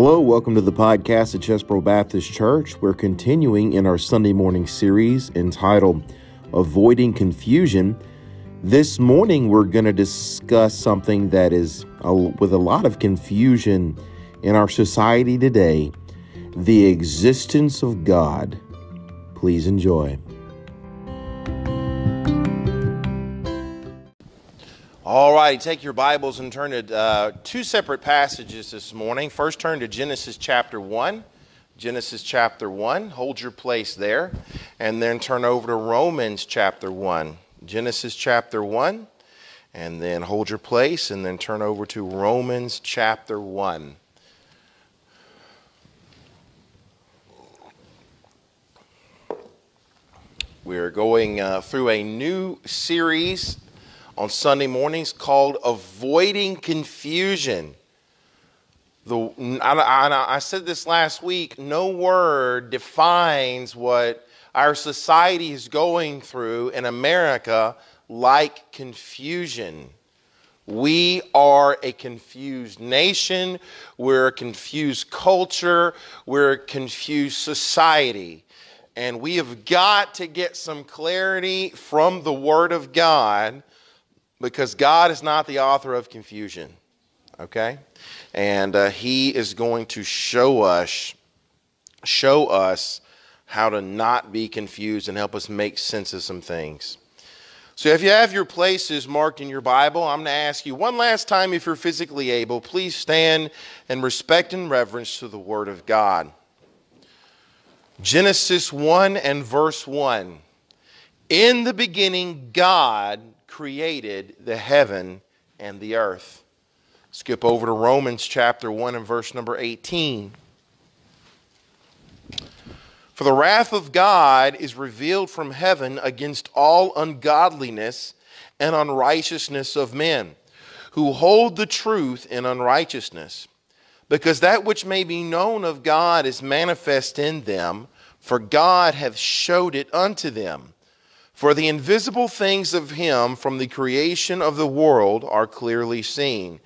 Hello, welcome to the podcast at Chesbro Baptist Church. We're continuing in our Sunday morning series entitled Avoiding Confusion. This morning, we're going to discuss something that is with a lot of confusion in our society today the existence of God. Please enjoy. All right, take your Bibles and turn to uh, two separate passages this morning. First, turn to Genesis chapter 1. Genesis chapter 1, hold your place there. And then turn over to Romans chapter 1. Genesis chapter 1, and then hold your place, and then turn over to Romans chapter 1. We're going uh, through a new series on Sunday mornings called Avoiding Confusion. The, I, I, I said this last week no word defines what our society is going through in America like confusion. We are a confused nation. We're a confused culture. We're a confused society. And we have got to get some clarity from the Word of God because God is not the author of confusion, okay? And uh, He is going to show us, show us how to not be confused and help us make sense of some things. So, if you have your places marked in your Bible, I'm going to ask you one last time, if you're physically able, please stand in respect and reverence to the Word of God. Genesis 1 and verse 1. In the beginning, God created the heaven and the earth. Skip over to Romans chapter 1 and verse number 18. For the wrath of God is revealed from heaven against all ungodliness and unrighteousness of men, who hold the truth in unrighteousness. Because that which may be known of God is manifest in them, for God hath showed it unto them. For the invisible things of him from the creation of the world are clearly seen,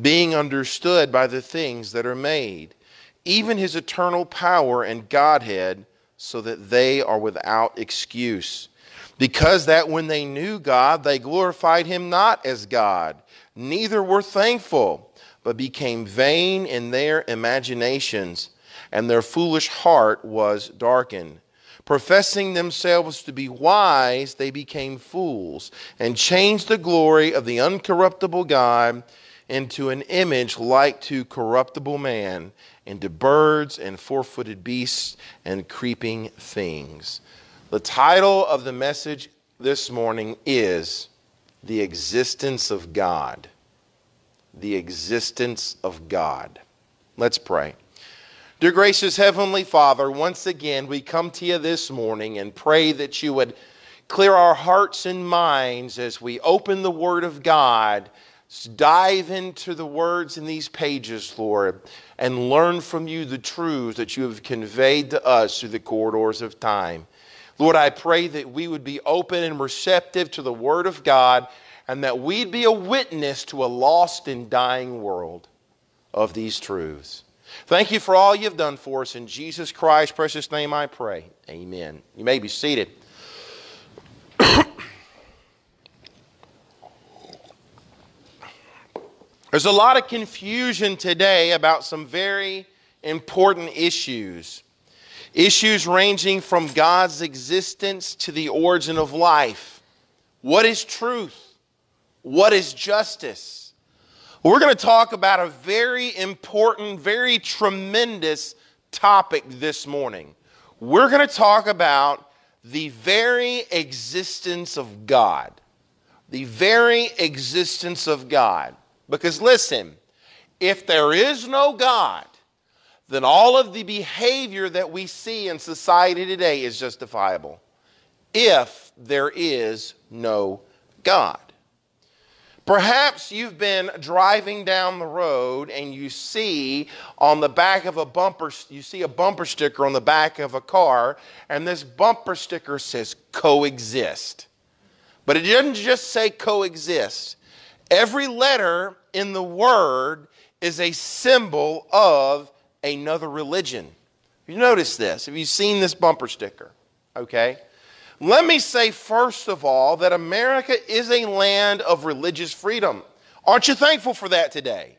being understood by the things that are made, even his eternal power and Godhead, so that they are without excuse. Because that when they knew God, they glorified him not as God, neither were thankful, but became vain in their imaginations, and their foolish heart was darkened. Professing themselves to be wise, they became fools and changed the glory of the uncorruptible God into an image like to corruptible man, into birds and four footed beasts and creeping things. The title of the message this morning is The Existence of God. The Existence of God. Let's pray. Dear gracious Heavenly Father, once again we come to you this morning and pray that you would clear our hearts and minds as we open the Word of God, dive into the words in these pages, Lord, and learn from you the truths that you have conveyed to us through the corridors of time. Lord, I pray that we would be open and receptive to the Word of God and that we'd be a witness to a lost and dying world of these truths. Thank you for all you've done for us. In Jesus Christ's precious name I pray. Amen. You may be seated. There's a lot of confusion today about some very important issues. Issues ranging from God's existence to the origin of life. What is truth? What is justice? We're going to talk about a very important, very tremendous topic this morning. We're going to talk about the very existence of God. The very existence of God. Because listen, if there is no God, then all of the behavior that we see in society today is justifiable. If there is no God. Perhaps you've been driving down the road and you see on the back of a bumper, you see a bumper sticker on the back of a car, and this bumper sticker says coexist. But it doesn't just say coexist. Every letter in the word is a symbol of another religion. You notice this? Have you seen this bumper sticker? Okay. Let me say, first of all, that America is a land of religious freedom. Aren't you thankful for that today?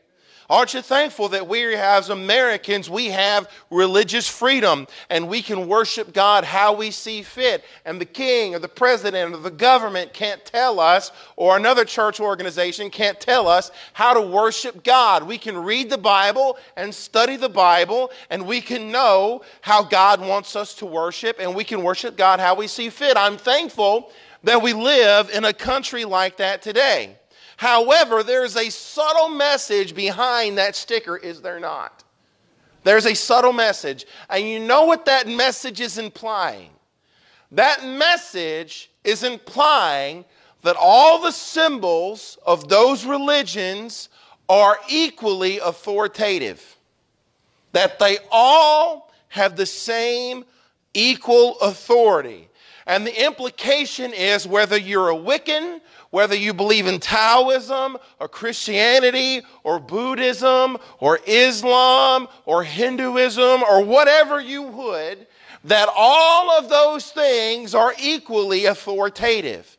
Aren't you thankful that we, as Americans, we have religious freedom and we can worship God how we see fit? And the king or the president or the government can't tell us, or another church organization can't tell us how to worship God. We can read the Bible and study the Bible, and we can know how God wants us to worship, and we can worship God how we see fit. I'm thankful that we live in a country like that today. However, there's a subtle message behind that sticker, is there not? There's a subtle message. And you know what that message is implying? That message is implying that all the symbols of those religions are equally authoritative, that they all have the same equal authority. And the implication is whether you're a Wiccan whether you believe in Taoism or Christianity or Buddhism or Islam or Hinduism or whatever you would, that all of those things are equally authoritative.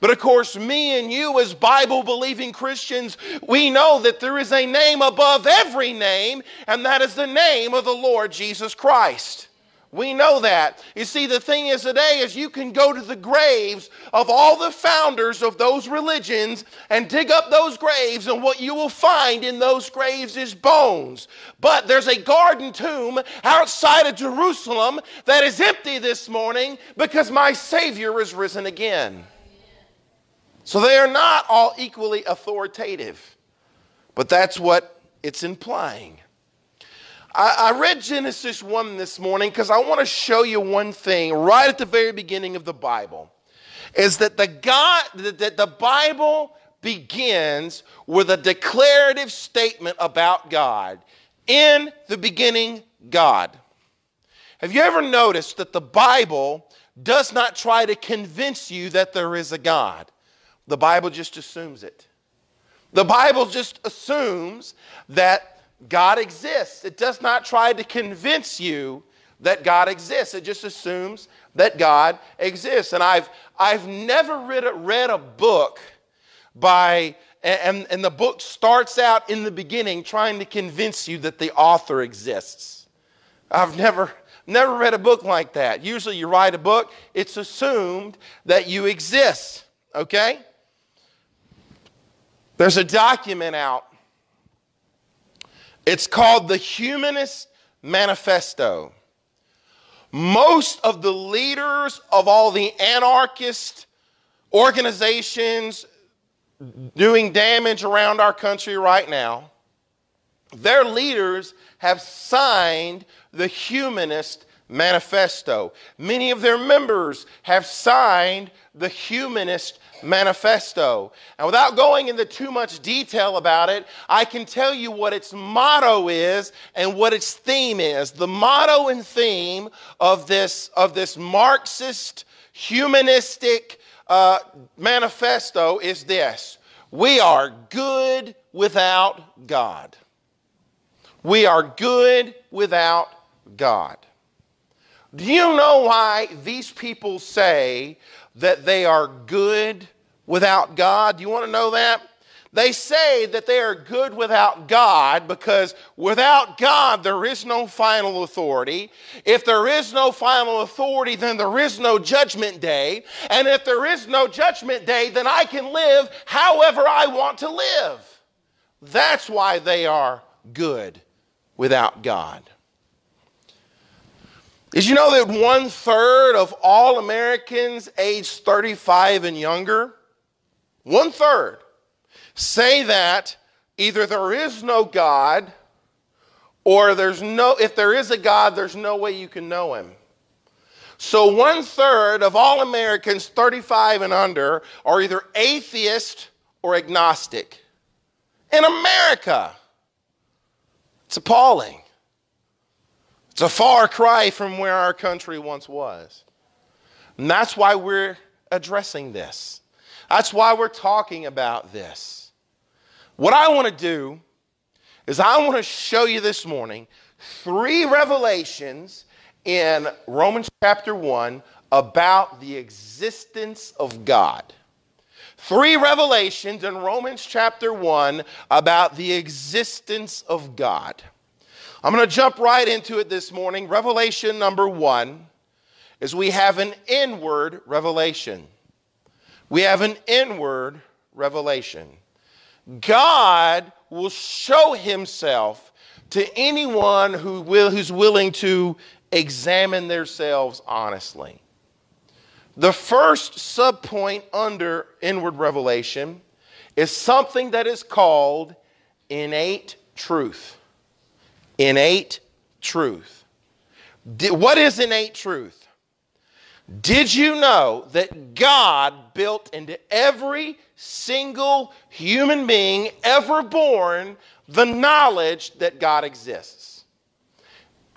But of course, me and you, as Bible believing Christians, we know that there is a name above every name, and that is the name of the Lord Jesus Christ. We know that. You see, the thing is today is you can go to the graves of all the founders of those religions and dig up those graves, and what you will find in those graves is bones. But there's a garden tomb outside of Jerusalem that is empty this morning because my Savior is risen again. So they are not all equally authoritative, but that's what it's implying. I, I read Genesis 1 this morning because I want to show you one thing right at the very beginning of the Bible. Is that the God that the Bible begins with a declarative statement about God. In the beginning, God. Have you ever noticed that the Bible does not try to convince you that there is a God? The Bible just assumes it. The Bible just assumes that God exists. It does not try to convince you that God exists. It just assumes that God exists. And I've, I've never read a, read a book by, and, and the book starts out in the beginning trying to convince you that the author exists. I've never, never read a book like that. Usually you write a book, it's assumed that you exist, okay? There's a document out it's called the Humanist Manifesto. Most of the leaders of all the anarchist organizations doing damage around our country right now, their leaders have signed the Humanist Manifesto. Many of their members have signed the Humanist Manifesto. And without going into too much detail about it, I can tell you what its motto is and what its theme is. The motto and theme of this, of this Marxist, humanistic uh, manifesto is this We are good without God. We are good without God. Do you know why these people say that they are good without God? Do you want to know that? They say that they are good without God because without God there is no final authority. If there is no final authority, then there is no judgment day. And if there is no judgment day, then I can live however I want to live. That's why they are good without God. Did you know that one third of all Americans aged 35 and younger, one third, say that either there is no God or there's no, if there is a God, there's no way you can know him. So one third of all Americans 35 and under are either atheist or agnostic. In America, it's appalling. It's a far cry from where our country once was. And that's why we're addressing this. That's why we're talking about this. What I want to do is I want to show you this morning three revelations in Romans chapter 1 about the existence of God. Three revelations in Romans chapter 1 about the existence of God. I'm going to jump right into it this morning. Revelation number 1 is we have an inward revelation. We have an inward revelation. God will show himself to anyone who will, who's willing to examine themselves honestly. The first subpoint under inward revelation is something that is called innate truth. Innate truth. What is innate truth? Did you know that God built into every single human being ever born the knowledge that God exists?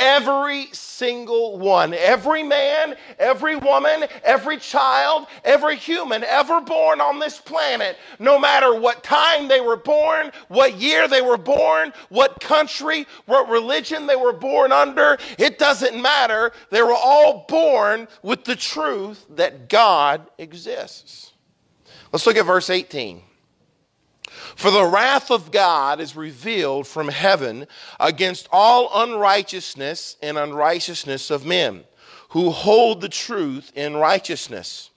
Every single one, every man, every woman, every child, every human ever born on this planet, no matter what time they were born, what year they were born, what country, what religion they were born under, it doesn't matter. They were all born with the truth that God exists. Let's look at verse 18. For the wrath of God is revealed from heaven against all unrighteousness and unrighteousness of men who hold the truth in righteousness.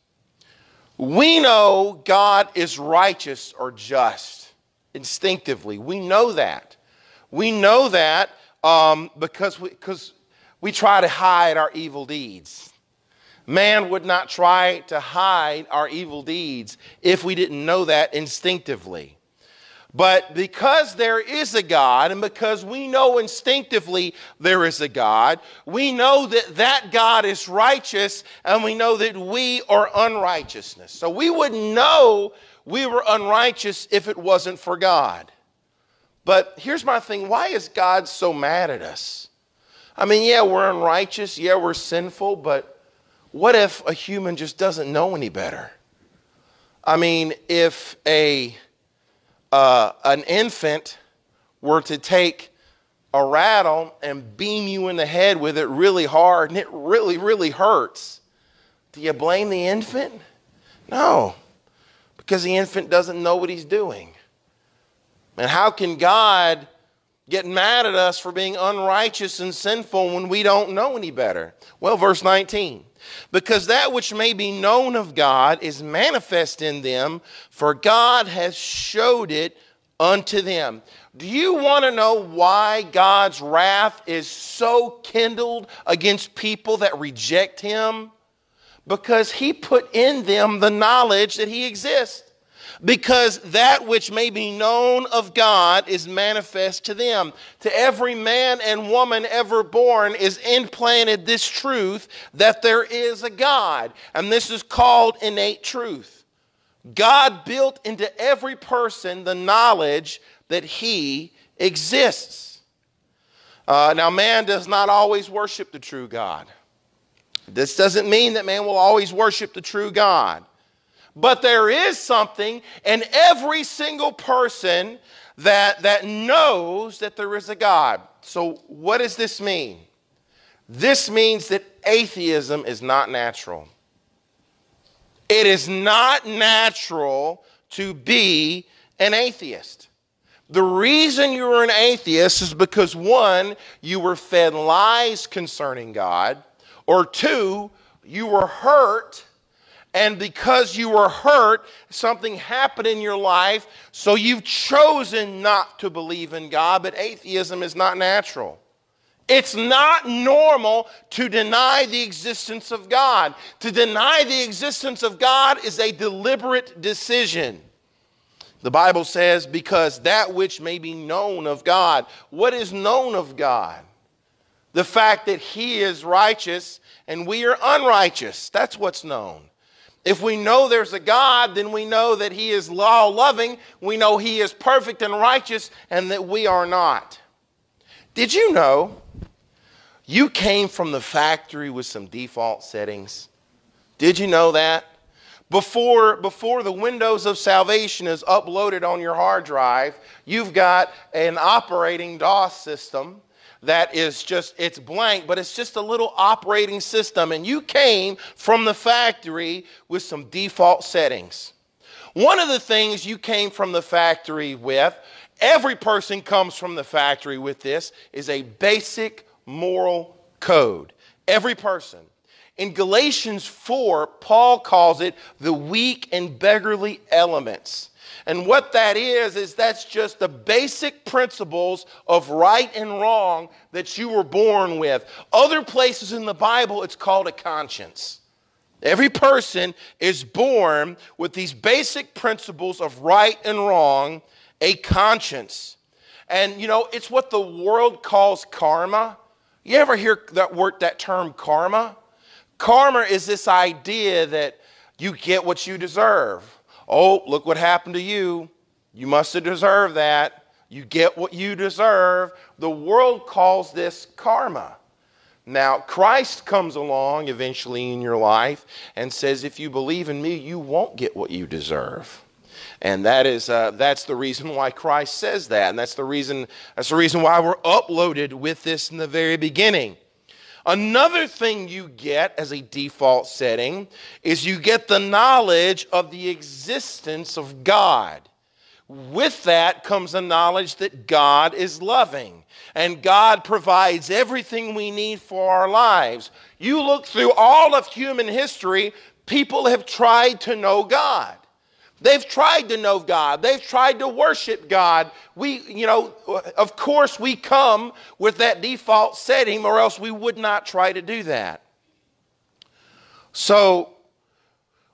We know God is righteous or just instinctively. We know that. We know that um, because we, we try to hide our evil deeds. Man would not try to hide our evil deeds if we didn't know that instinctively. But because there is a God, and because we know instinctively there is a God, we know that that God is righteous, and we know that we are unrighteousness. So we wouldn't know we were unrighteous if it wasn't for God. But here's my thing why is God so mad at us? I mean, yeah, we're unrighteous, yeah, we're sinful, but what if a human just doesn't know any better? I mean, if a uh, an infant were to take a rattle and beam you in the head with it really hard and it really, really hurts, do you blame the infant? No, because the infant doesn't know what he's doing. And how can God get mad at us for being unrighteous and sinful when we don't know any better? Well, verse 19 because that which may be known of God is manifest in them, for God has showed it unto them. Do you want to know why God's wrath is so kindled against people that reject Him? Because He put in them the knowledge that He exists because that which may be known of God is manifest to them. To every man and woman ever born is implanted this truth that there is a God, and this is called innate truth. God built into every person the knowledge that he exists. Uh, now, man does not always worship the true God. This doesn't mean that man will always worship the true God. But there is something in every single person that, that knows that there is a God. So, what does this mean? This means that atheism is not natural. It is not natural to be an atheist. The reason you are an atheist is because one, you were fed lies concerning God, or two, you were hurt and because you were hurt, something happened in your life, so you've chosen not to believe in God, but atheism is not natural. It's not normal to deny the existence of God. To deny the existence of God is a deliberate decision. The Bible says, because that which may be known of God. What is known of God? The fact that He is righteous and we are unrighteous. That's what's known. If we know there's a God, then we know that He is law loving, we know He is perfect and righteous, and that we are not. Did you know you came from the factory with some default settings? Did you know that? Before, before the Windows of salvation is uploaded on your hard drive, you've got an operating DOS system that is just, it's blank, but it's just a little operating system. And you came from the factory with some default settings. One of the things you came from the factory with, every person comes from the factory with this, is a basic moral code. Every person. In Galatians 4, Paul calls it the weak and beggarly elements. And what that is, is that's just the basic principles of right and wrong that you were born with. Other places in the Bible, it's called a conscience. Every person is born with these basic principles of right and wrong, a conscience. And you know, it's what the world calls karma. You ever hear that word, that term karma? Karma is this idea that you get what you deserve. Oh, look what happened to you. You must have deserved that. You get what you deserve. The world calls this karma. Now, Christ comes along eventually in your life and says, If you believe in me, you won't get what you deserve. And that is, uh, that's the reason why Christ says that. And that's the, reason, that's the reason why we're uploaded with this in the very beginning. Another thing you get as a default setting is you get the knowledge of the existence of God. With that comes a knowledge that God is loving and God provides everything we need for our lives. You look through all of human history, people have tried to know God. They've tried to know God. They've tried to worship God. We, you know, of course, we come with that default setting, or else we would not try to do that. So,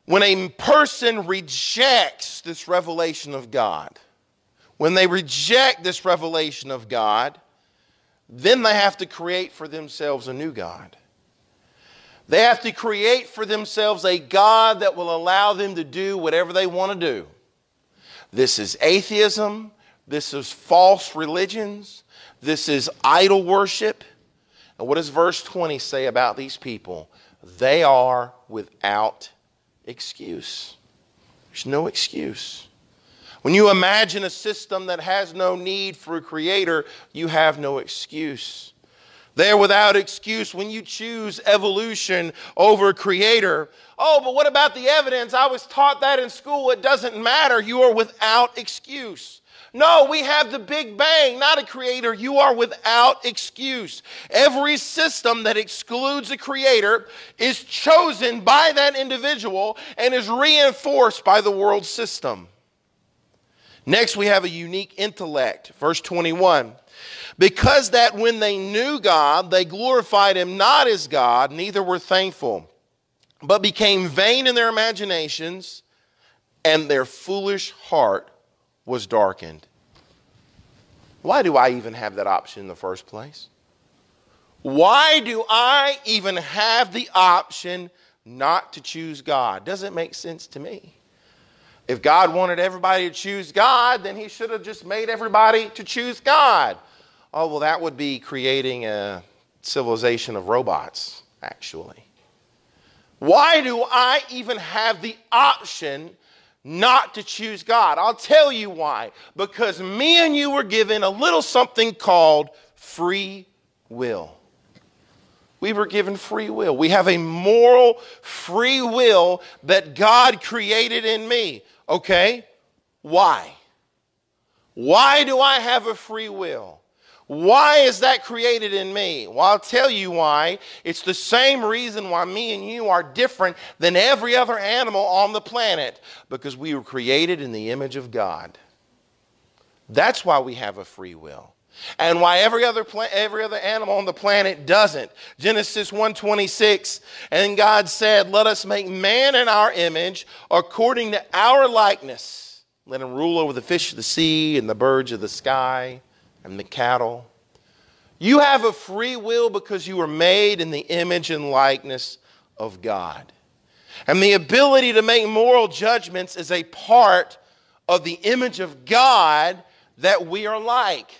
when a person rejects this revelation of God, when they reject this revelation of God, then they have to create for themselves a new God. They have to create for themselves a God that will allow them to do whatever they want to do. This is atheism. This is false religions. This is idol worship. And what does verse 20 say about these people? They are without excuse. There's no excuse. When you imagine a system that has no need for a creator, you have no excuse. They're without excuse when you choose evolution over creator. Oh, but what about the evidence? I was taught that in school. It doesn't matter. You are without excuse. No, we have the Big Bang, not a creator. You are without excuse. Every system that excludes a creator is chosen by that individual and is reinforced by the world system. Next, we have a unique intellect. Verse 21. Because that when they knew God, they glorified him not as God, neither were thankful, but became vain in their imaginations, and their foolish heart was darkened. Why do I even have that option in the first place? Why do I even have the option not to choose God? Does it make sense to me? If God wanted everybody to choose God, then He should have just made everybody to choose God. Oh, well, that would be creating a civilization of robots, actually. Why do I even have the option not to choose God? I'll tell you why. Because me and you were given a little something called free will. We were given free will. We have a moral free will that God created in me. Okay? Why? Why do I have a free will? Why is that created in me? Well, I'll tell you why. It's the same reason why me and you are different than every other animal on the planet because we were created in the image of God. That's why we have a free will. And why every other pla- every other animal on the planet doesn't. Genesis 1:26 and God said, "Let us make man in our image according to our likeness. Let him rule over the fish of the sea and the birds of the sky." And the cattle. You have a free will because you were made in the image and likeness of God. And the ability to make moral judgments is a part of the image of God that we are like.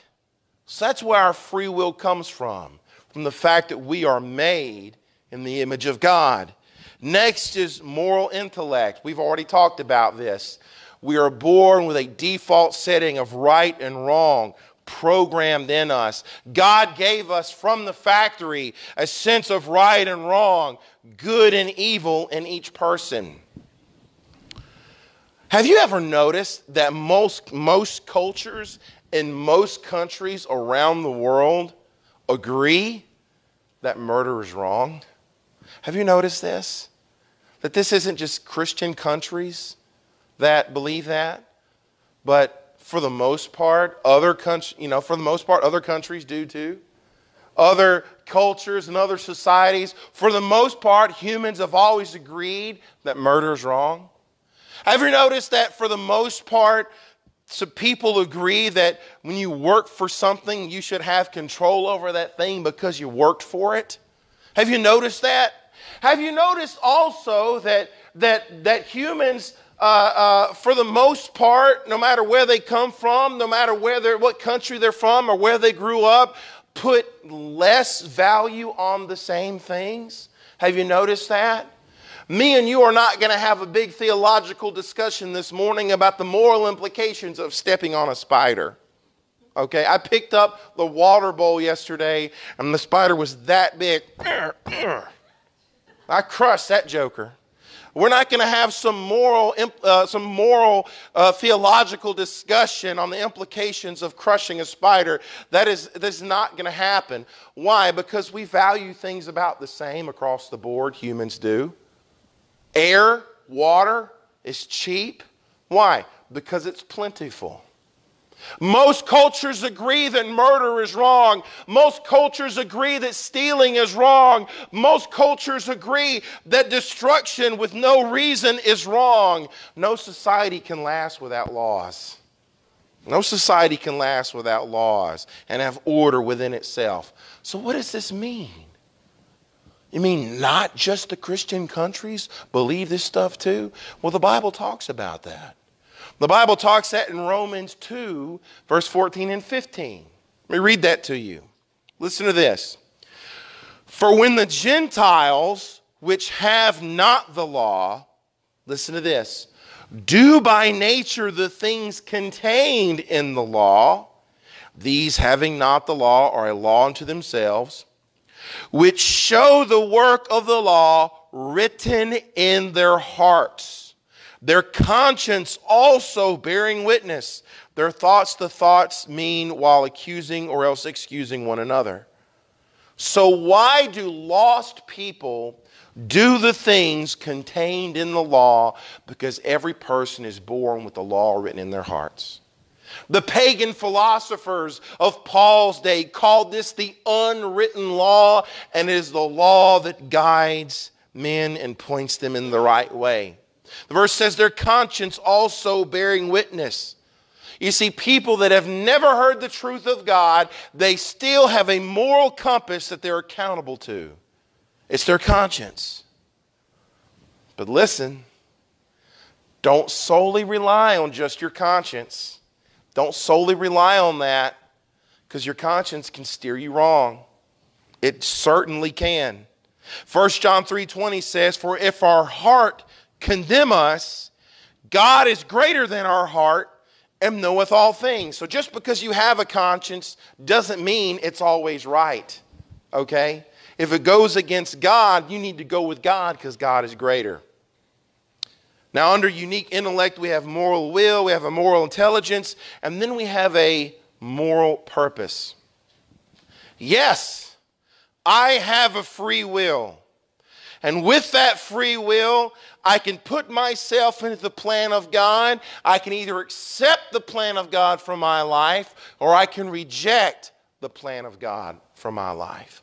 So that's where our free will comes from, from the fact that we are made in the image of God. Next is moral intellect. We've already talked about this. We are born with a default setting of right and wrong programmed in us. God gave us from the factory a sense of right and wrong, good and evil in each person. Have you ever noticed that most, most cultures in most countries around the world agree that murder is wrong? Have you noticed this? That this isn't just Christian countries that believe that, but for the most part, other countries, you know, for the most part, other countries do too. Other cultures and other societies, for the most part, humans have always agreed that murder is wrong. Have you noticed that for the most part, so people agree that when you work for something, you should have control over that thing because you worked for it? Have you noticed that? Have you noticed also that, that, that humans, uh, uh, for the most part, no matter where they come from, no matter where what country they're from or where they grew up, put less value on the same things? Have you noticed that? Me and you are not going to have a big theological discussion this morning about the moral implications of stepping on a spider. Okay, I picked up the water bowl yesterday and the spider was that big. I crushed that joker. We're not going to have some moral, uh, some moral uh, theological discussion on the implications of crushing a spider. That is, that is not going to happen. Why? Because we value things about the same across the board, humans do. Air, water is cheap. Why? Because it's plentiful. Most cultures agree that murder is wrong. Most cultures agree that stealing is wrong. Most cultures agree that destruction with no reason is wrong. No society can last without laws. No society can last without laws and have order within itself. So, what does this mean? You mean not just the Christian countries believe this stuff too? Well, the Bible talks about that. The Bible talks that in Romans 2, verse 14 and 15. Let me read that to you. Listen to this. For when the Gentiles, which have not the law, listen to this, do by nature the things contained in the law, these having not the law are a law unto themselves which show the work of the law written in their hearts, their conscience also bearing witness, their thoughts the thoughts mean while accusing or else excusing one another. So, why do lost people do the things contained in the law? Because every person is born with the law written in their hearts. The pagan philosophers of Paul's day called this the unwritten law, and it is the law that guides men and points them in the right way. The verse says, Their conscience also bearing witness. You see, people that have never heard the truth of God, they still have a moral compass that they're accountable to. It's their conscience. But listen, don't solely rely on just your conscience. Don't solely rely on that because your conscience can steer you wrong. It certainly can. 1 John 3:20 says, "For if our heart condemn us, God is greater than our heart and knoweth all things." So just because you have a conscience doesn't mean it's always right. Okay? If it goes against God, you need to go with God because God is greater. Now, under unique intellect, we have moral will, we have a moral intelligence, and then we have a moral purpose. Yes, I have a free will. And with that free will, I can put myself into the plan of God. I can either accept the plan of God for my life or I can reject the plan of God for my life.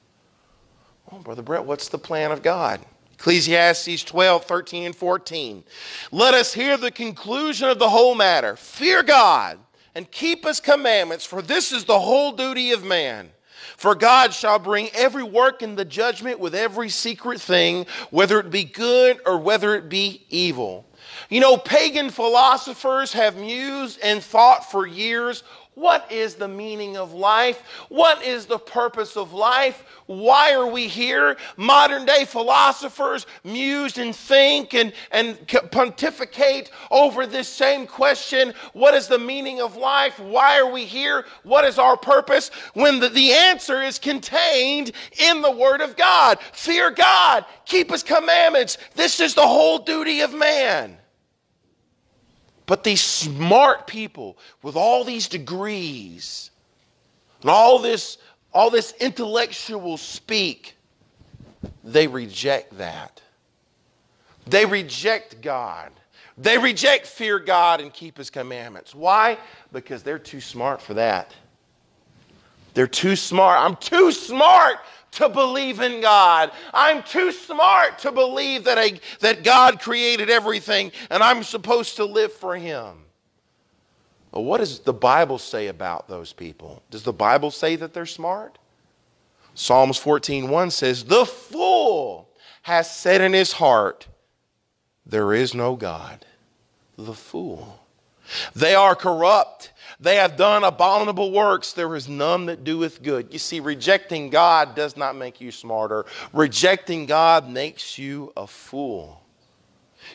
Oh, Brother Brett, what's the plan of God? Ecclesiastes 12, 13, and 14. Let us hear the conclusion of the whole matter. Fear God and keep his commandments, for this is the whole duty of man. For God shall bring every work in the judgment with every secret thing, whether it be good or whether it be evil. You know, pagan philosophers have mused and thought for years what is the meaning of life? What is the purpose of life? Why are we here? Modern day philosophers muse and think and, and pontificate over this same question What is the meaning of life? Why are we here? What is our purpose? When the, the answer is contained in the Word of God. Fear God, keep His commandments. This is the whole duty of man. But these smart people with all these degrees and all this, all this intellectual speak, they reject that. They reject God. They reject fear God and keep his commandments. Why? Because they're too smart for that. They're too smart. I'm too smart to believe in God. I'm too smart to believe that, I, that God created everything and I'm supposed to live for Him. Well, what does the Bible say about those people? Does the Bible say that they're smart? Psalms 14:1 says, "The fool has said in his heart, there is no God." The fool. They are corrupt. They have done abominable works. There is none that doeth good. You see, rejecting God does not make you smarter. Rejecting God makes you a fool.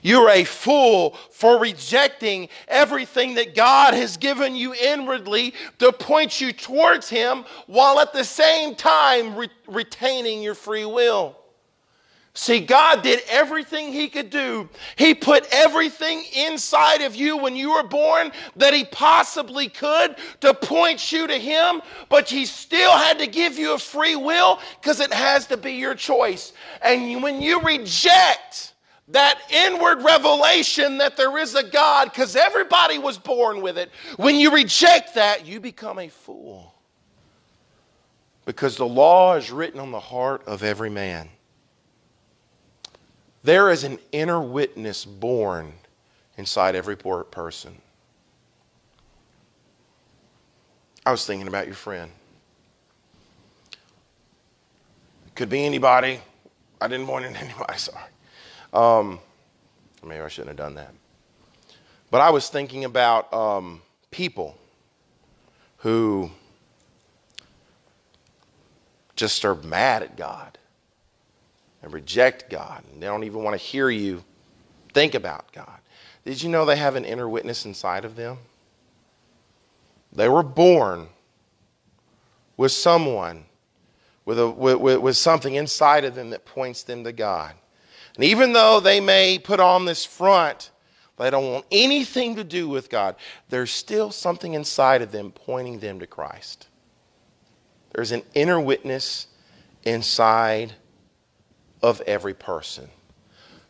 You're a fool for rejecting everything that God has given you inwardly to point you towards Him while at the same time re- retaining your free will. See, God did everything He could do. He put everything inside of you when you were born that He possibly could to point you to Him, but He still had to give you a free will because it has to be your choice. And when you reject that inward revelation that there is a God, because everybody was born with it, when you reject that, you become a fool. Because the law is written on the heart of every man. There is an inner witness born inside every person. I was thinking about your friend. Could be anybody. I didn't want it anybody, sorry. Um, maybe I shouldn't have done that. But I was thinking about um, people who just are mad at God and reject God. And they don't even want to hear you think about God. Did you know they have an inner witness inside of them? They were born with someone, with, a, with, with something inside of them that points them to God. And even though they may put on this front, they don't want anything to do with God, there's still something inside of them pointing them to Christ. There's an inner witness inside of every person.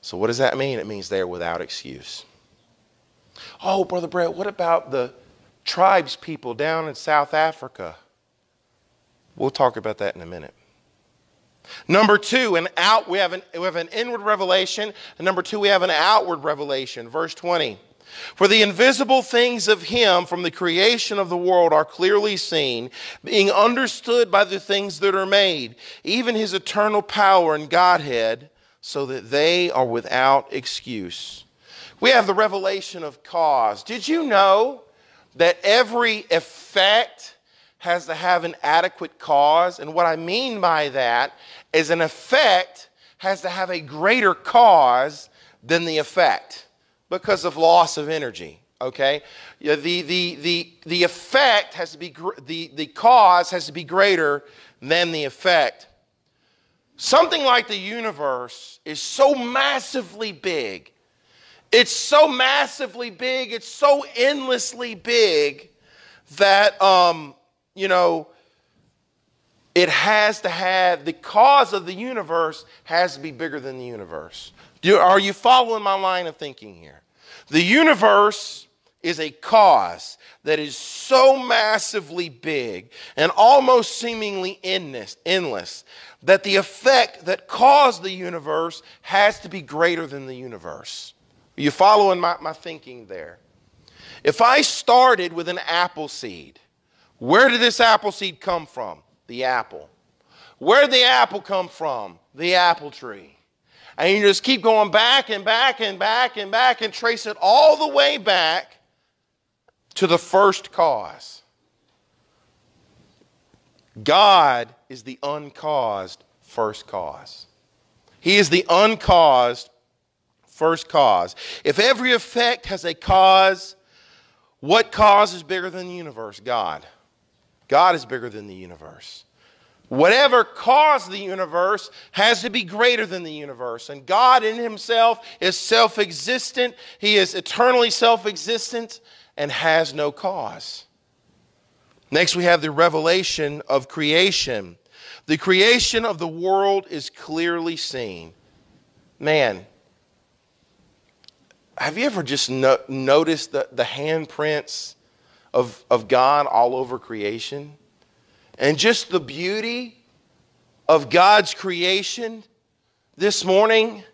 So, what does that mean? It means they're without excuse. Oh, Brother Brett, what about the tribes people down in South Africa? We'll talk about that in a minute. Number two, an out, we have an, we have an inward revelation. And number two, we have an outward revelation. Verse 20. For the invisible things of him from the creation of the world are clearly seen, being understood by the things that are made, even his eternal power and Godhead, so that they are without excuse. We have the revelation of cause. Did you know that every effect has to have an adequate cause? And what I mean by that is an effect has to have a greater cause than the effect because of loss of energy. Okay, the, the, the, the effect has to be, the, the cause has to be greater than the effect. Something like the universe is so massively big. It's so massively big, it's so endlessly big that, um, you know, it has to have the cause of the universe has to be bigger than the universe. Do, are you following my line of thinking here? The universe is a cause that is so massively big and almost seemingly endless, endless that the effect that caused the universe has to be greater than the universe. Are you following my, my thinking there? If I started with an apple seed, where did this apple seed come from? The apple. Where did the apple come from? The apple tree. And you just keep going back and back and back and back and trace it all the way back to the first cause. God is the uncaused first cause. He is the uncaused first cause. If every effect has a cause, what cause is bigger than the universe? God. God is bigger than the universe. Whatever caused the universe has to be greater than the universe. And God in Himself is self existent, He is eternally self existent and has no cause. Next, we have the revelation of creation. The creation of the world is clearly seen. Man, have you ever just no- noticed the, the handprints of, of God all over creation? And just the beauty of God's creation this morning?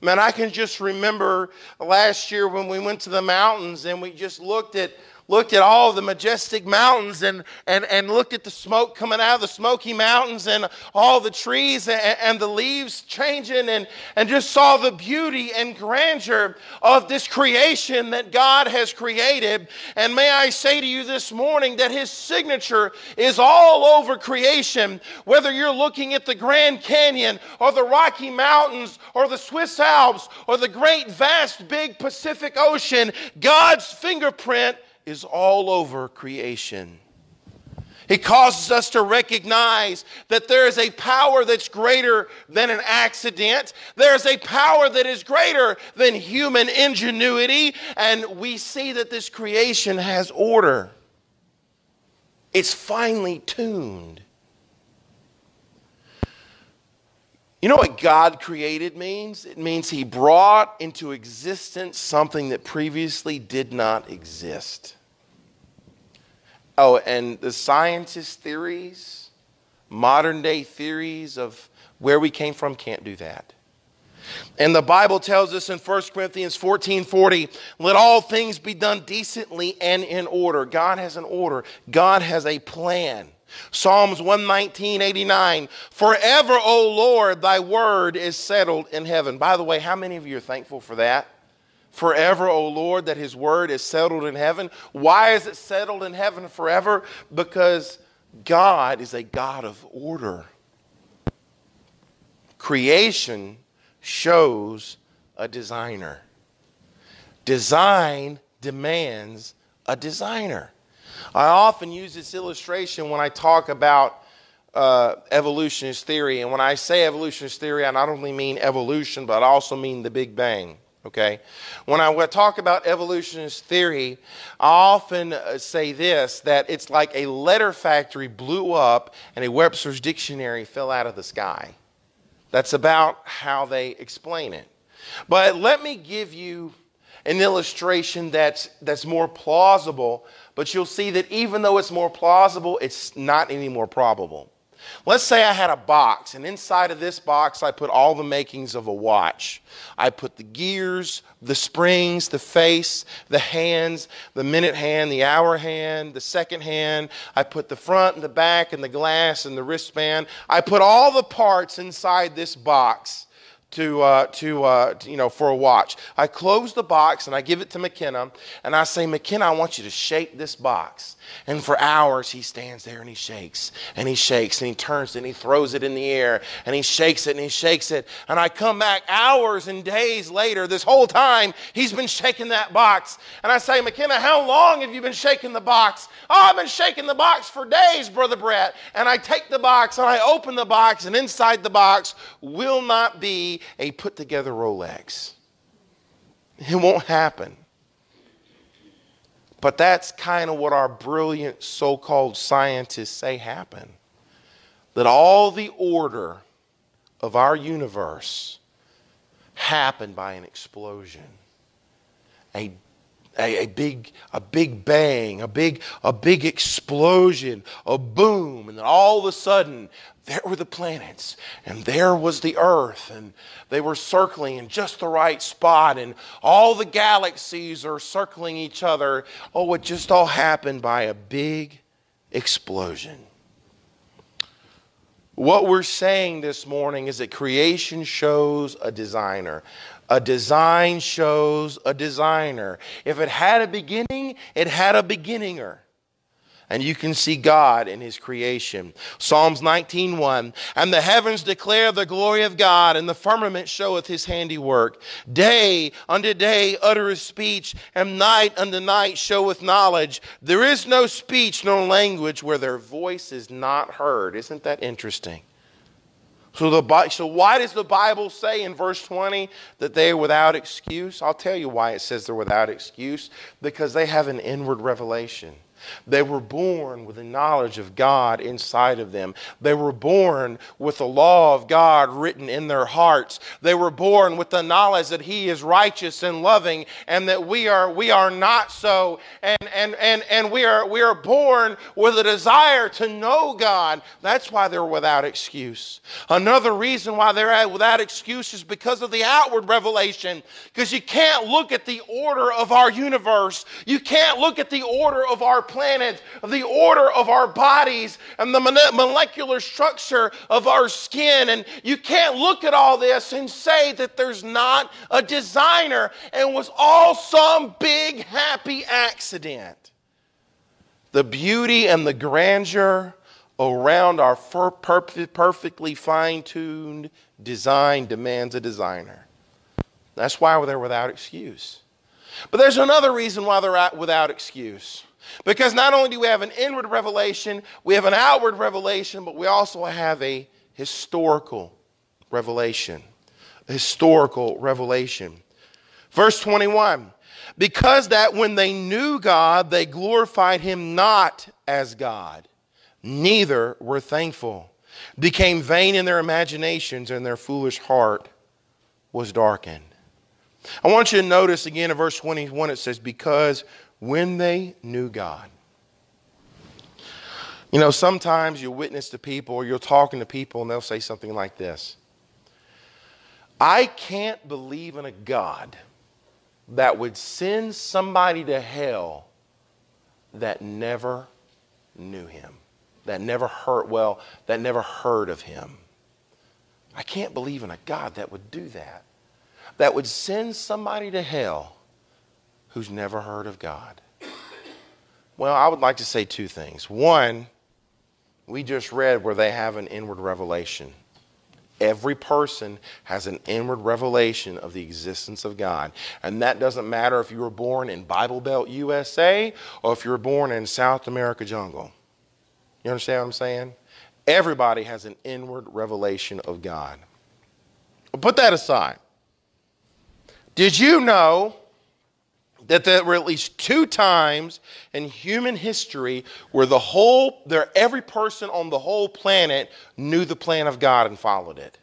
Man, I can just remember last year when we went to the mountains and we just looked at looked at all the majestic mountains and, and, and looked at the smoke coming out of the Smoky Mountains and all the trees and, and the leaves changing and, and just saw the beauty and grandeur of this creation that God has created. And may I say to you this morning that His signature is all over creation, whether you're looking at the Grand Canyon or the Rocky Mountains or the Swiss Alps or the great, vast, big Pacific Ocean, God's fingerprint is all over creation. He causes us to recognize that there is a power that's greater than an accident. There's a power that is greater than human ingenuity. And we see that this creation has order, it's finely tuned. You know what God created means? It means He brought into existence something that previously did not exist. Oh, and the scientist theories, modern day theories of where we came from can't do that. And the Bible tells us in 1 Corinthians 14 40, let all things be done decently and in order. God has an order, God has a plan. Psalms 119, 89. Forever, O Lord, thy word is settled in heaven. By the way, how many of you are thankful for that? Forever, O Lord, that his word is settled in heaven. Why is it settled in heaven forever? Because God is a God of order. Creation shows a designer. Design demands a designer. I often use this illustration when I talk about uh, evolutionist theory. And when I say evolutionist theory, I not only mean evolution, but I also mean the Big Bang. Okay? When I talk about evolutionist theory, I often uh, say this that it's like a letter factory blew up and a Webster's dictionary fell out of the sky. That's about how they explain it. But let me give you an illustration that's, that's more plausible, but you'll see that even though it's more plausible, it's not any more probable. Let's say I had a box, and inside of this box, I put all the makings of a watch. I put the gears, the springs, the face, the hands, the minute hand, the hour hand, the second hand. I put the front and the back and the glass and the wristband. I put all the parts inside this box to, uh, to, uh, to, you know, for a watch. I close the box and I give it to McKenna and I say, McKenna, I want you to shake this box. And for hours, he stands there and he shakes and he shakes and he turns and he throws it in the air and he shakes it and he shakes it. And I come back hours and days later, this whole time, he's been shaking that box. And I say, McKenna, how long have you been shaking the box? Oh, I've been shaking the box for days, Brother Brett. And I take the box and I open the box, and inside the box will not be a put together Rolex. It won't happen. But that's kind of what our brilliant so called scientists say happened. That all the order of our universe happened by an explosion. A, a, a, big, a big bang, a big, a big explosion, a boom, and then all of a sudden there were the planets, and there was the earth, and they were circling in just the right spot, and all the galaxies are circling each other. Oh, it just all happened by a big explosion. What we're saying this morning is that creation shows a designer. A design shows a designer. If it had a beginning, it had a beginninger and you can see God in his creation. Psalms 19:1 And the heavens declare the glory of God and the firmament showeth his handiwork. Day unto day uttereth speech and night unto night showeth knowledge. There is no speech nor language where their voice is not heard. Isn't that interesting? So, the, so why does the Bible say in verse 20 that they are without excuse? I'll tell you why it says they're without excuse. Because they have an inward revelation. They were born with the knowledge of God inside of them. They were born with the law of God written in their hearts. They were born with the knowledge that He is righteous and loving and that we are, we are not so. And, and, and, and we, are, we are born with a desire to know God. That's why they're without excuse. Another reason why they're without excuse is because of the outward revelation. Because you can't look at the order of our universe, you can't look at the order of our planet, the order of our bodies, and the molecular structure of our skin. And you can't look at all this and say that there's not a designer and was all some big happy accident. The beauty and the grandeur around our perfectly fine tuned design demands a designer. That's why they're without excuse. But there's another reason why they're without excuse. Because not only do we have an inward revelation, we have an outward revelation, but we also have a historical revelation. A historical revelation. Verse 21 Because that when they knew God, they glorified him not as God, neither were thankful, became vain in their imaginations, and their foolish heart was darkened. I want you to notice again in verse 21 it says, Because when they knew God. You know, sometimes you witness to people or you're talking to people and they'll say something like this I can't believe in a God that would send somebody to hell that never knew him, that never heard, well, that never heard of him. I can't believe in a God that would do that, that would send somebody to hell who's never heard of God? Well, I would like to say two things. One, we just read where they have an inward revelation. Every person has an inward revelation of the existence of God. And that doesn't matter if you were born in Bible Belt, USA, or if you were born in South America jungle. You understand what I'm saying? Everybody has an inward revelation of God. put that aside. Did you know that there were at least two times in human history where the whole there every person on the whole planet knew the plan of God and followed it.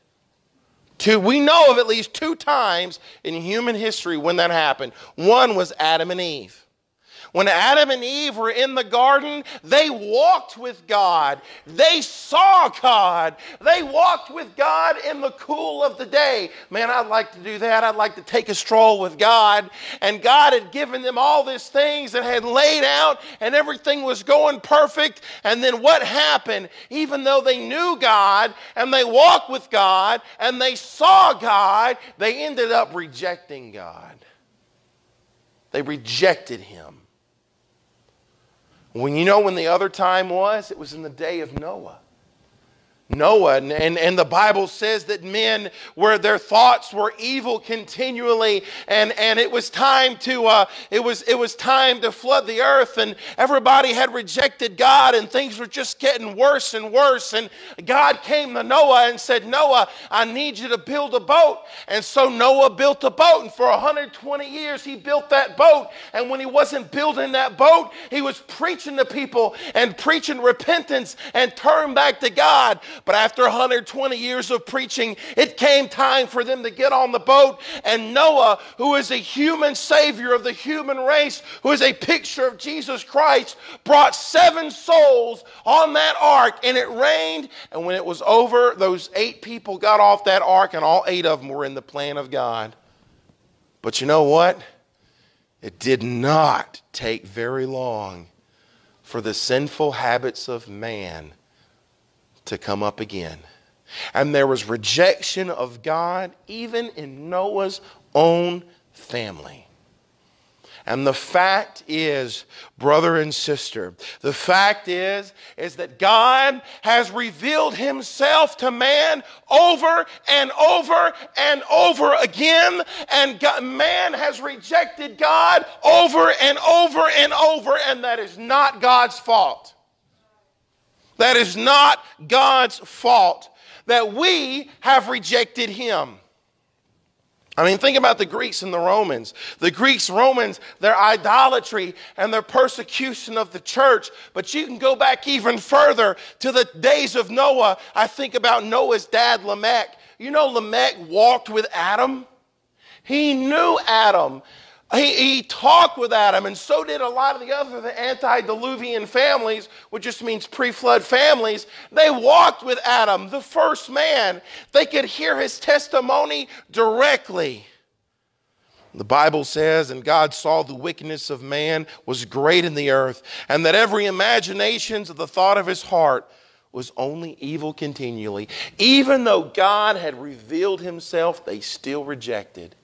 Two, we know of at least two times in human history when that happened. One was Adam and Eve. When Adam and Eve were in the garden, they walked with God. They saw God. They walked with God in the cool of the day. Man, I'd like to do that. I'd like to take a stroll with God. And God had given them all these things that had laid out, and everything was going perfect. And then what happened? Even though they knew God and they walked with God and they saw God, they ended up rejecting God. They rejected Him. When you know when the other time was? It was in the day of Noah. Noah. And, and, and, the Bible says that men where their thoughts were evil continually, and, and it was time to uh, it was it was time to flood the earth, and everybody had rejected God, and things were just getting worse and worse. And God came to Noah and said, Noah, I need you to build a boat. And so Noah built a boat, and for 120 years he built that boat. And when he wasn't building that boat, he was preaching to people and preaching repentance and turn back to God. But after 120 years of preaching, it came time for them to get on the boat. And Noah, who is a human savior of the human race, who is a picture of Jesus Christ, brought seven souls on that ark. And it rained. And when it was over, those eight people got off that ark, and all eight of them were in the plan of God. But you know what? It did not take very long for the sinful habits of man to come up again. And there was rejection of God even in Noah's own family. And the fact is, brother and sister, the fact is, is that God has revealed himself to man over and over and over again. And God, man has rejected God over and over and over. And that is not God's fault. That is not God's fault that we have rejected him. I mean, think about the Greeks and the Romans. The Greeks, Romans, their idolatry and their persecution of the church. But you can go back even further to the days of Noah. I think about Noah's dad, Lamech. You know, Lamech walked with Adam. He knew Adam. He, he, talked with Adam, and so did a lot of the other the antediluvian families, which just means pre flood families. They walked with Adam, the first man. They could hear his testimony directly. The Bible says, and God saw the wickedness of man was great in the earth, and that every imagination of the thought of his heart was only evil continually. Even though God had revealed himself, they still rejected.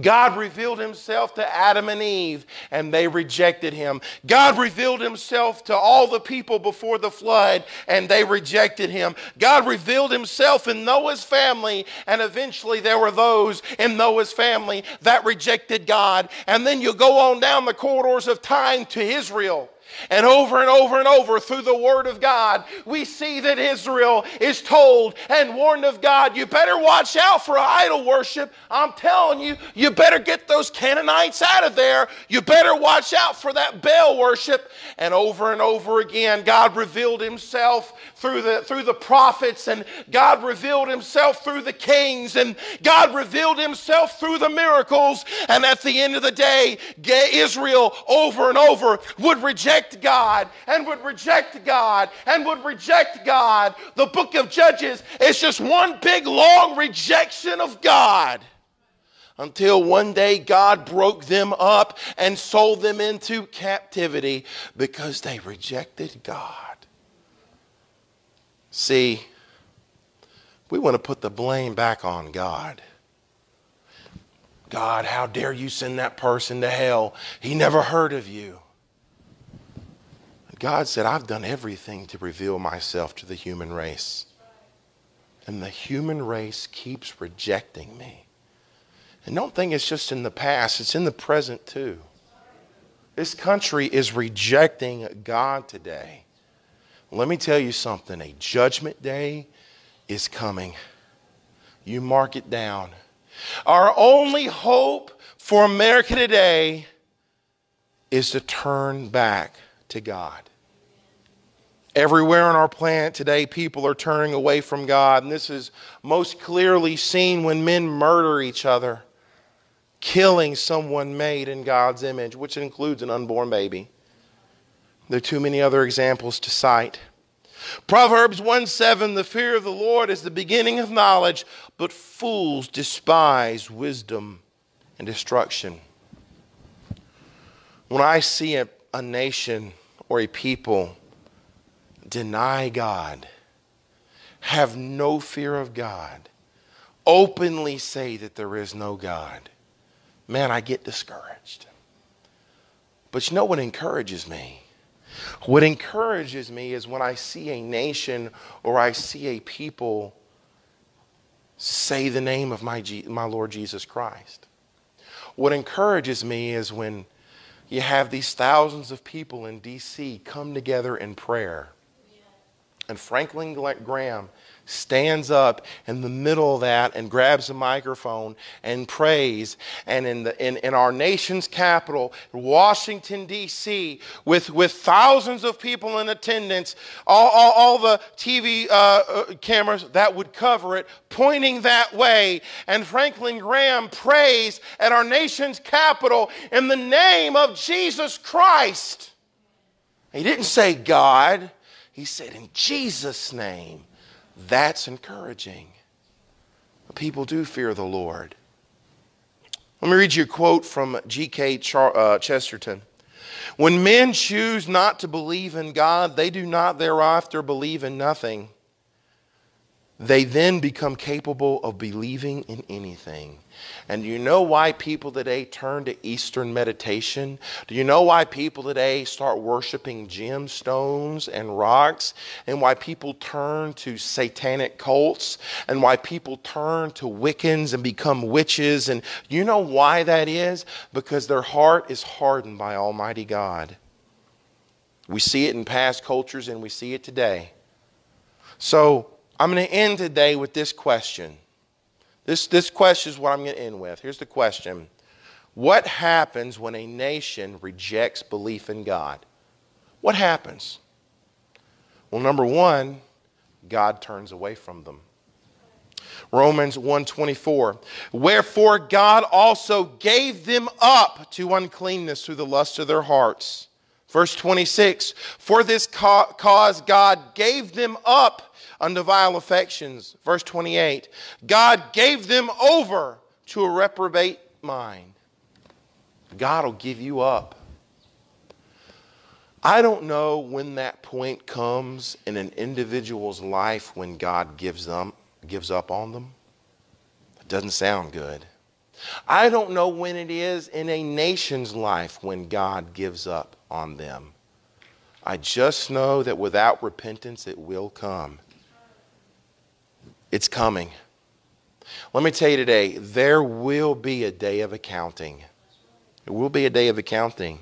God revealed himself to Adam and Eve, and they rejected him. God revealed himself to all the people before the flood, and they rejected him. God revealed himself in Noah's family, and eventually there were those in Noah's family that rejected God. And then you go on down the corridors of time to Israel. And over and over and over through the Word of God, we see that Israel is told and warned of God, you better watch out for idol worship. I'm telling you, you better get those Canaanites out of there. You better watch out for that Baal worship. And over and over again, God revealed Himself through the, through the prophets, and God revealed Himself through the kings, and God revealed Himself through the miracles. And at the end of the day, Israel over and over would reject reject God and would reject God and would reject God. The book of Judges is just one big long rejection of God until one day God broke them up and sold them into captivity because they rejected God. See, we want to put the blame back on God. God, how dare you send that person to hell? He never heard of you. God said, I've done everything to reveal myself to the human race. And the human race keeps rejecting me. And don't think it's just in the past, it's in the present too. This country is rejecting God today. Let me tell you something a judgment day is coming. You mark it down. Our only hope for America today is to turn back to God. Everywhere on our planet today, people are turning away from God, and this is most clearly seen when men murder each other, killing someone made in God's image, which includes an unborn baby. There are too many other examples to cite. Proverbs 1 7 The fear of the Lord is the beginning of knowledge, but fools despise wisdom and destruction. When I see a, a nation or a people deny God, have no fear of God, openly say that there is no God, man, I get discouraged. But you know what encourages me? What encourages me is when I see a nation or I see a people say the name of my, my Lord Jesus Christ. What encourages me is when you have these thousands of people in D.C. come together in prayer and Franklin Graham stands up in the middle of that and grabs a microphone and prays. And in, the, in, in our nation's capital, Washington, D.C., with, with thousands of people in attendance, all, all, all the TV uh, uh, cameras that would cover it pointing that way. And Franklin Graham prays at our nation's capital in the name of Jesus Christ. He didn't say God. He said, in Jesus' name. That's encouraging. People do fear the Lord. Let me read you a quote from G.K. Char- uh, Chesterton. When men choose not to believe in God, they do not thereafter believe in nothing. They then become capable of believing in anything. And do you know why people today turn to Eastern meditation? Do you know why people today start worshiping gemstones and rocks? And why people turn to satanic cults? And why people turn to Wiccans and become witches? And you know why that is? Because their heart is hardened by Almighty God. We see it in past cultures and we see it today. So, I'm going to end today with this question. This, this question is what I'm going to end with. Here's the question What happens when a nation rejects belief in God? What happens? Well, number one, God turns away from them. Romans 1:24 Wherefore God also gave them up to uncleanness through the lust of their hearts. Verse 26 For this cause God gave them up unto vile affections. Verse 28 God gave them over to a reprobate mind. God will give you up. I don't know when that point comes in an individual's life when God gives them gives up on them. It doesn't sound good. I don't know when it is in a nation's life when God gives up on them. I just know that without repentance it will come. It's coming. Let me tell you today, there will be a day of accounting. There will be a day of accounting.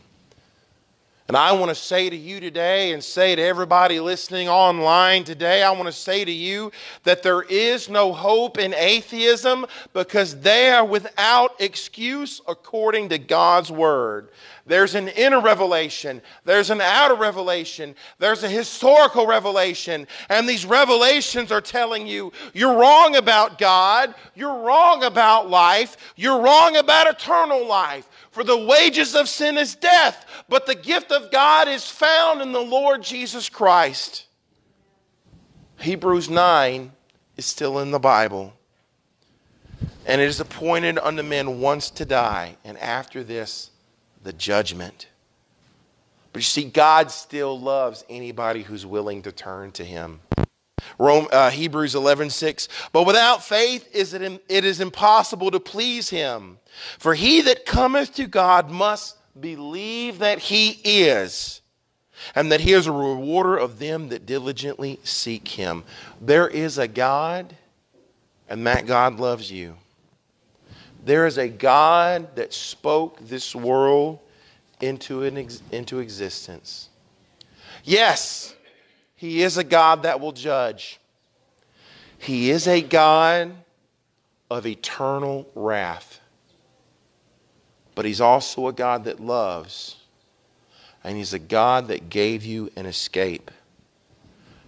And I want to say to you today and say to everybody listening online today, I want to say to you that there is no hope in atheism because they are without excuse according to God's word. There's an inner revelation, there's an outer revelation, there's a historical revelation, and these revelations are telling you you're wrong about God, you're wrong about life, you're wrong about eternal life. For the wages of sin is death, but the gift of God is found in the Lord Jesus Christ. Hebrews 9 is still in the Bible. And it is appointed unto men once to die, and after this, the judgment. But you see, God still loves anybody who's willing to turn to Him. Rome, uh, Hebrews 11, 6. But without faith is it, it is impossible to please Him. For he that cometh to God must believe that He is, and that He is a rewarder of them that diligently seek Him. There is a God, and that God loves you. There is a God that spoke this world into, an ex- into existence. Yes, He is a God that will judge. He is a God of eternal wrath. But He's also a God that loves. And He's a God that gave you an escape.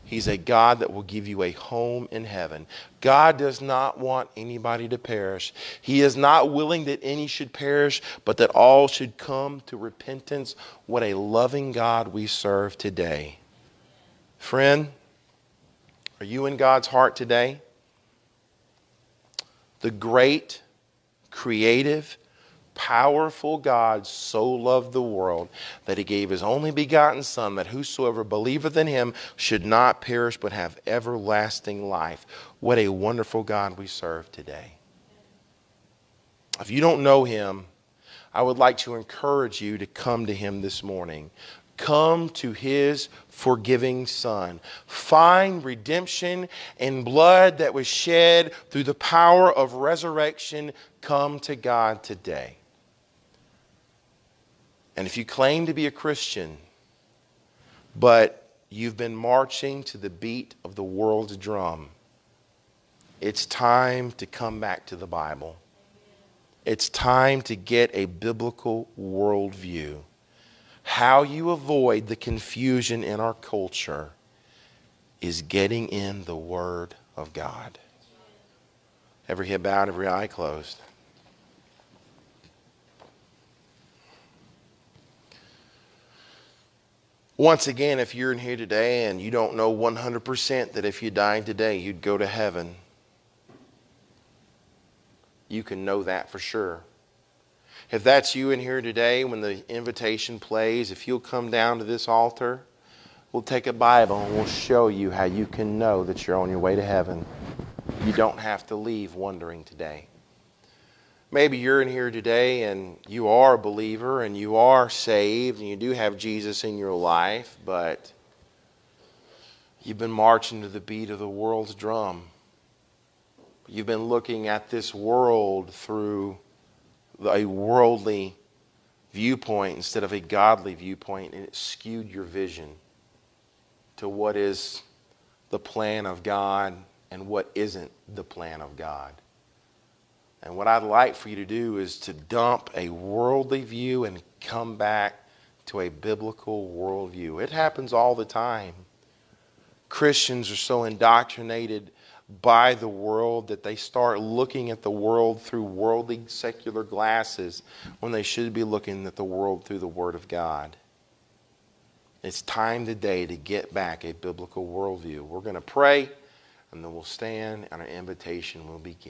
He's a God that will give you a home in heaven. God does not want anybody to perish. He is not willing that any should perish, but that all should come to repentance. What a loving God we serve today. Friend, are you in God's heart today? The great, creative, powerful God so loved the world that he gave his only begotten Son, that whosoever believeth in him should not perish but have everlasting life. What a wonderful God we serve today. If you don't know him, I would like to encourage you to come to him this morning. Come to his forgiving Son. Find redemption in blood that was shed through the power of resurrection. Come to God today. And if you claim to be a Christian, but you've been marching to the beat of the world's drum, it's time to come back to the Bible. It's time to get a biblical worldview. How you avoid the confusion in our culture is getting in the Word of God. Every head bowed, every eye closed. Once again, if you're in here today and you don't know 100% that if you died today, you'd go to heaven, you can know that for sure. If that's you in here today, when the invitation plays, if you'll come down to this altar, we'll take a Bible and we'll show you how you can know that you're on your way to heaven. you don't have to leave wondering today. Maybe you're in here today and you are a believer and you are saved and you do have Jesus in your life, but you've been marching to the beat of the world's drum. You've been looking at this world through a worldly viewpoint instead of a godly viewpoint, and it skewed your vision to what is the plan of God and what isn't the plan of God. And what I'd like for you to do is to dump a worldly view and come back to a biblical worldview. It happens all the time. Christians are so indoctrinated by the world that they start looking at the world through worldly secular glasses when they should be looking at the world through the Word of God. It's time today to get back a biblical worldview. We're going to pray and then we'll stand and our invitation will begin.